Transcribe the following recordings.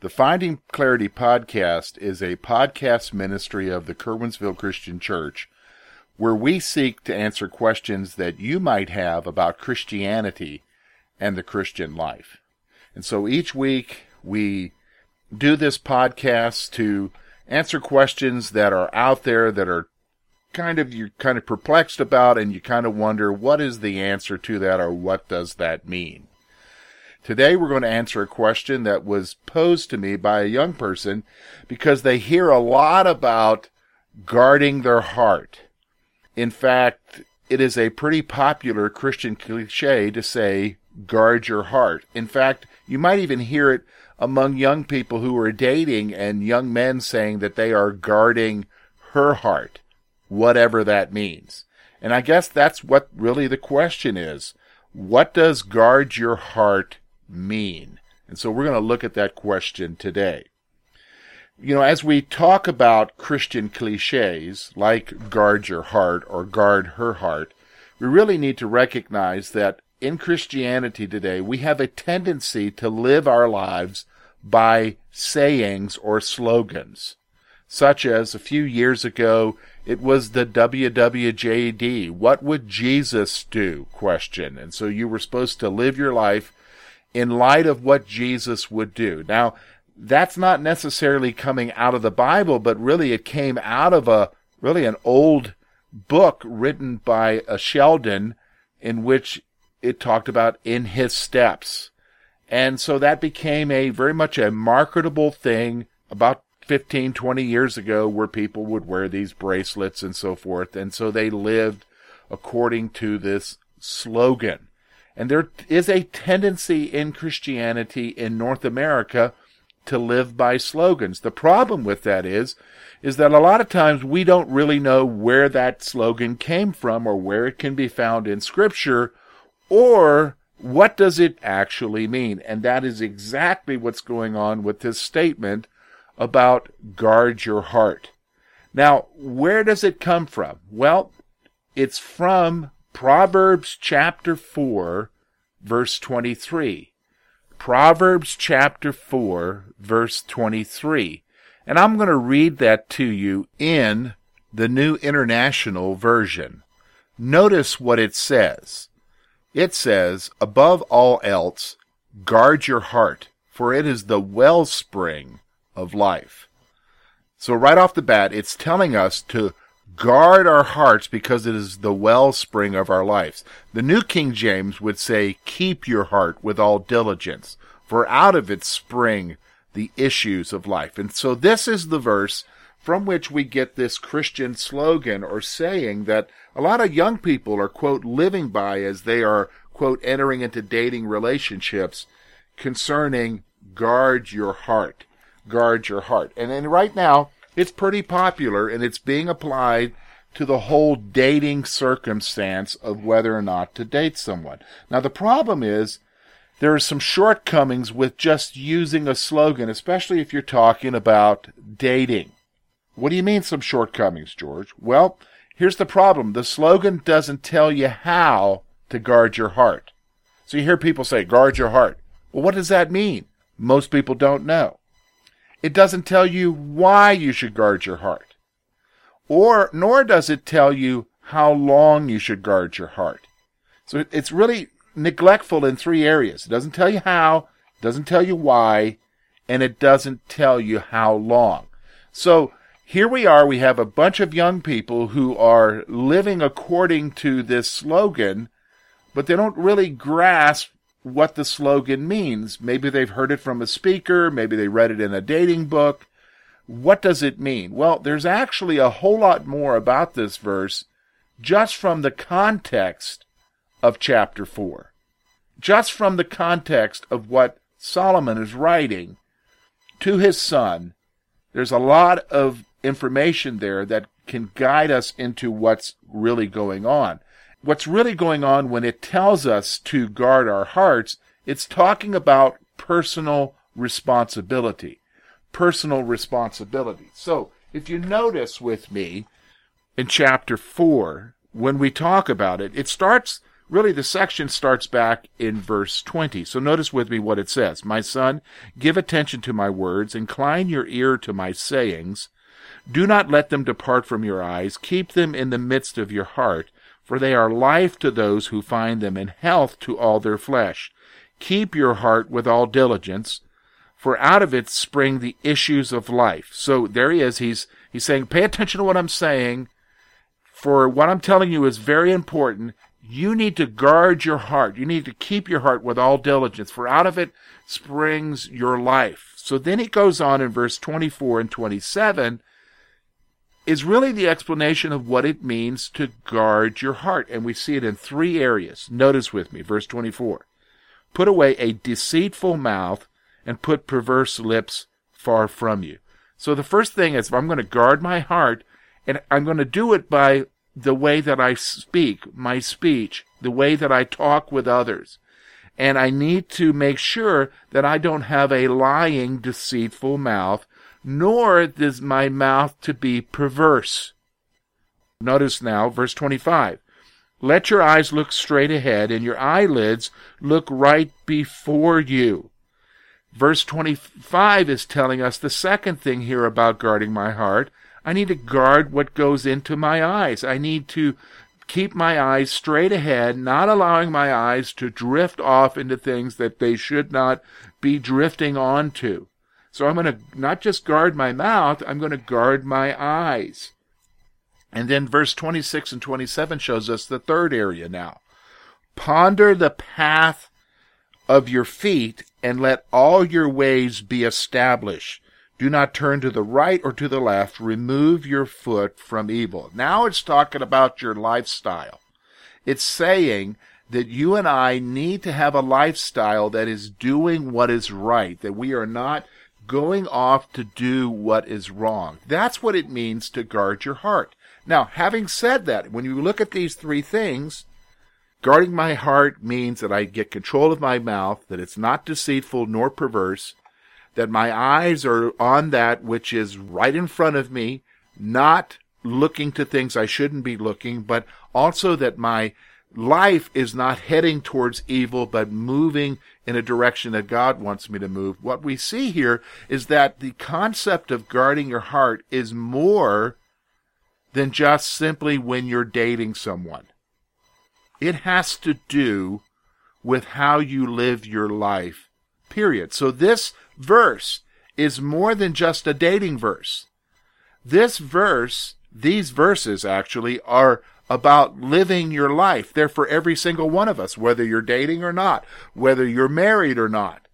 The Finding Clarity podcast is a podcast ministry of the Curwensville Christian Church where we seek to answer questions that you might have about Christianity and the Christian life. And so each week we do this podcast to answer questions that are out there that are kind of you're kind of perplexed about and you kind of wonder what is the answer to that or what does that mean. Today we're going to answer a question that was posed to me by a young person because they hear a lot about guarding their heart. In fact, it is a pretty popular Christian cliche to say, guard your heart. In fact, you might even hear it among young people who are dating and young men saying that they are guarding her heart, whatever that means. And I guess that's what really the question is. What does guard your heart mean? And so we're going to look at that question today. You know, as we talk about Christian cliches like guard your heart or guard her heart, we really need to recognize that in Christianity today, we have a tendency to live our lives by sayings or slogans, such as a few years ago, it was the WWJD, what would Jesus do question. And so you were supposed to live your life in light of what Jesus would do. Now, that's not necessarily coming out of the Bible, but really it came out of a really an old book written by a Sheldon in which it talked about in his steps. And so that became a very much a marketable thing about 15, 20 years ago where people would wear these bracelets and so forth. And so they lived according to this slogan. And there is a tendency in Christianity in North America to live by slogans. The problem with that is, is that a lot of times we don't really know where that slogan came from or where it can be found in scripture or what does it actually mean? And that is exactly what's going on with this statement about guard your heart. Now, where does it come from? Well, it's from Proverbs chapter 4, verse 23. Proverbs chapter 4, verse 23. And I'm going to read that to you in the New International Version. Notice what it says. It says, above all else, guard your heart, for it is the wellspring of life. So right off the bat, it's telling us to guard our hearts because it is the wellspring of our lives. The New King James would say, keep your heart with all diligence, for out of it spring the issues of life. And so this is the verse from which we get this Christian slogan or saying that a lot of young people are, quote, living by as they are, quote, entering into dating relationships concerning guard your heart. Guard your heart. And then right now, it's pretty popular and it's being applied to the whole dating circumstance of whether or not to date someone. Now, the problem is there are some shortcomings with just using a slogan, especially if you're talking about dating. What do you mean some shortcomings, George? Well, here's the problem. The slogan doesn't tell you how to guard your heart. So you hear people say, guard your heart. Well, what does that mean? Most people don't know. It doesn't tell you why you should guard your heart. Or, nor does it tell you how long you should guard your heart. So it's really neglectful in three areas. It doesn't tell you how, doesn't tell you why, and it doesn't tell you how long. So here we are, we have a bunch of young people who are living according to this slogan, but they don't really grasp what the slogan means. Maybe they've heard it from a speaker, maybe they read it in a dating book. What does it mean? Well, there's actually a whole lot more about this verse just from the context of chapter 4. Just from the context of what Solomon is writing to his son There's a lot of information there that can guide us into what's really going on. What's really going on when it tells us to guard our hearts, it's talking about personal responsibility. Personal responsibility. So, if you notice with me in chapter 4, when we talk about it, it starts really the section starts back in verse 20. So notice with me what it says. My son, give attention to my words, incline your ear to my sayings. Do not let them depart from your eyes. Keep them in the midst of your heart, for they are life to those who find them and health to all their flesh. Keep your heart with all diligence, for out of it spring the issues of life. So there he is. He's, he's saying, pay attention to what I'm saying, for what I'm telling you is very important. You need to guard your heart. You need to keep your heart with all diligence, for out of it springs your life. So then he goes on in verse 24 and 27 is really the explanation of what it means to guard your heart. And we see it in three areas. Notice with me, verse 24. Put away a deceitful mouth and put perverse lips far from you. So the first thing is if I'm going to guard my heart, and I'm going to do it by the way that I speak, my speech, the way that I talk with others. And I need to make sure that I don't have a lying, deceitful mouth nor is my mouth to be perverse. Notice now, verse 25. Let your eyes look straight ahead and your eyelids look right before you. Verse 25 is telling us the second thing here about guarding my heart. I need to guard what goes into my eyes. I need to keep my eyes straight ahead, not allowing my eyes to drift off into things that they should not be drifting onto. So I'm going to not just guard my mouth, I'm going to guard my eyes. And then verse 26 and 27 shows us the third area now. Ponder the path of your feet and let all your ways be established. Do not turn to the right or to the left. Remove your foot from evil. Now it's talking about your lifestyle. It's saying that you and I need to have a lifestyle that is doing what is right, that we are not going off to do what is wrong. That's what it means to guard your heart. Now, having said that, when you look at these three things, guarding my heart means that I get control of my mouth, that it's not deceitful nor perverse, that my eyes are on that which is right in front of me, not looking to things I shouldn't be looking, but also that my life is not heading towards evil, but moving in a direction that God wants me to move. What we see here is that the concept of guarding your heart is more than just simply when you're dating someone. It has to do with how you live your life, period. So this verse is more than just a dating verse. This verse, these verses actually are about living your life. They're for every single one of us, whether you're dating or not, whether you're married or not.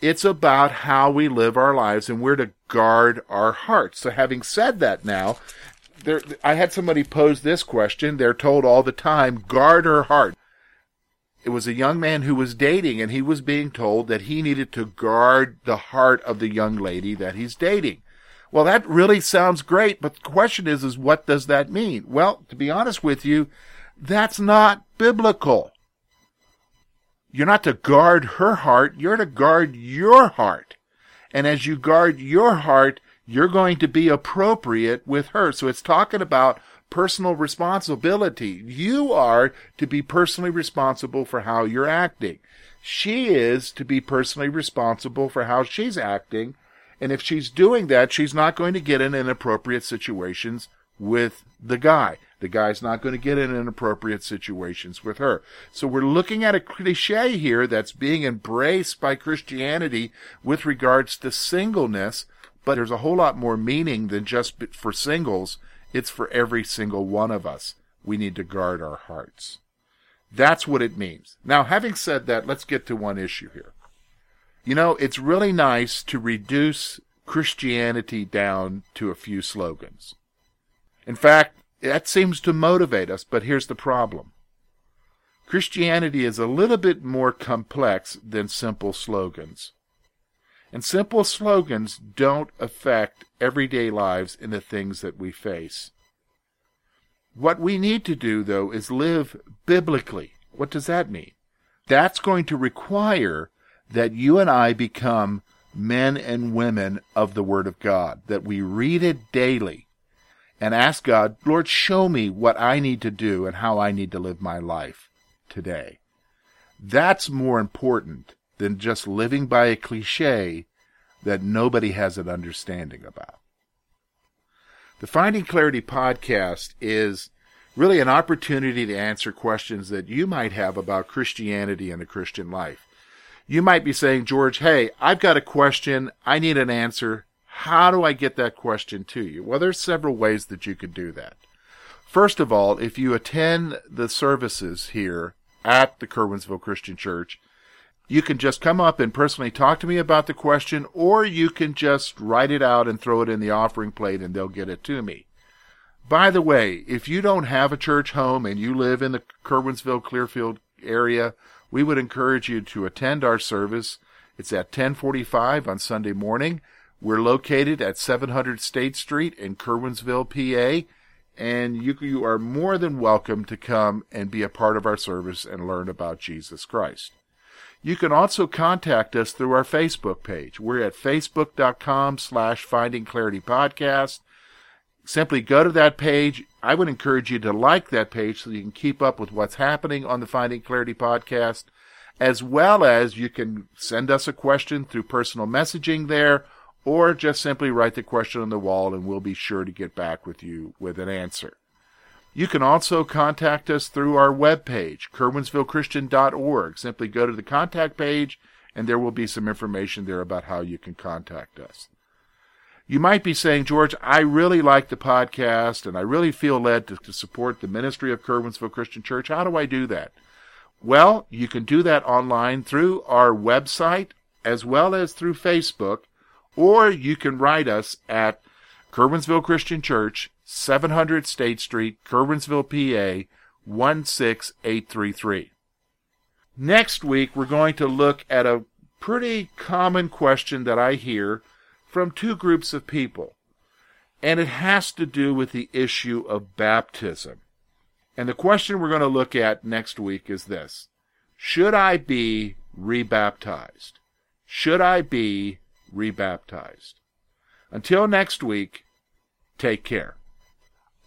It's about how we live our lives and we're to guard our hearts. So having said that now, there, I had somebody pose this question. They're told all the time, guard her heart. It was a young man who was dating and he was being told that he needed to guard the heart of the young lady that he's dating. Well, that really sounds great, but the question is, is what does that mean? Well, to be honest with you, that's not biblical. You're not to guard her heart, you're to guard your heart. And as you guard your heart, you're going to be appropriate with her. So it's talking about personal responsibility. You are to be personally responsible for how you're acting. She is to be personally responsible for how she's acting and if she's doing that, she's not going to get in inappropriate situations with the guy. The guy's not going to get in inappropriate situations with her. So we're looking at a cliche here that's being embraced by Christianity with regards to singleness, but there's a whole lot more meaning than just for singles. It's for every single one of us. We need to guard our hearts. That's what it means. Now, having said that, let's get to one issue here. You know, it's really nice to reduce Christianity down to a few slogans. In fact, that seems to motivate us, but here's the problem. Christianity is a little bit more complex than simple slogans. And simple slogans don't affect everyday lives in the things that we face. What we need to do, though, is live biblically. What does that mean? That's going to require that you and I become men and women of the Word of God, that we read it daily and ask God, Lord, show me what I need to do and how I need to live my life today. That's more important than just living by a cliche that nobody has an understanding about. The Finding Clarity podcast is really an opportunity to answer questions that you might have about Christianity and the Christian life. You might be saying, George, hey, I've got a question. I need an answer. How do I get that question to you? Well, there's several ways that you can do that. First of all, if you attend the services here at the Curwensville Christian Church, you can just come up and personally talk to me about the question, or you can just write it out and throw it in the offering plate and they'll get it to me. By the way, if you don't have a church home and you live in the Curwensville, Clearfield area, we would encourage you to attend our service. It's at 1045 on Sunday morning. We're located at 700 State Street in Curwensville, PA, and you, you are more than welcome to come and be a part of our service and learn about Jesus Christ. You can also contact us through our Facebook page. We're at facebook.com slash finding clarity podcast. Simply go to that page. I would encourage you to like that page so you can keep up with what's happening on the Finding Clarity podcast, as well as you can send us a question through personal messaging there, or just simply write the question on the wall and we'll be sure to get back with you with an answer. You can also contact us through our webpage, curwensvillechristian.org. Simply go to the contact page and there will be some information there about how you can contact us. You might be saying, George, I really like the podcast and I really feel led to, to support the ministry of Curwensville Christian Church. How do I do that? Well, you can do that online through our website as well as through Facebook, or you can write us at Curwensville Christian Church, 700 State Street, Curwensville, PA 16833. Next week, we're going to look at a pretty common question that I hear from two groups of people. And it has to do with the issue of baptism. And the question we're going to look at next week is this Should I be rebaptized? Should I be rebaptized? Until next week, take care.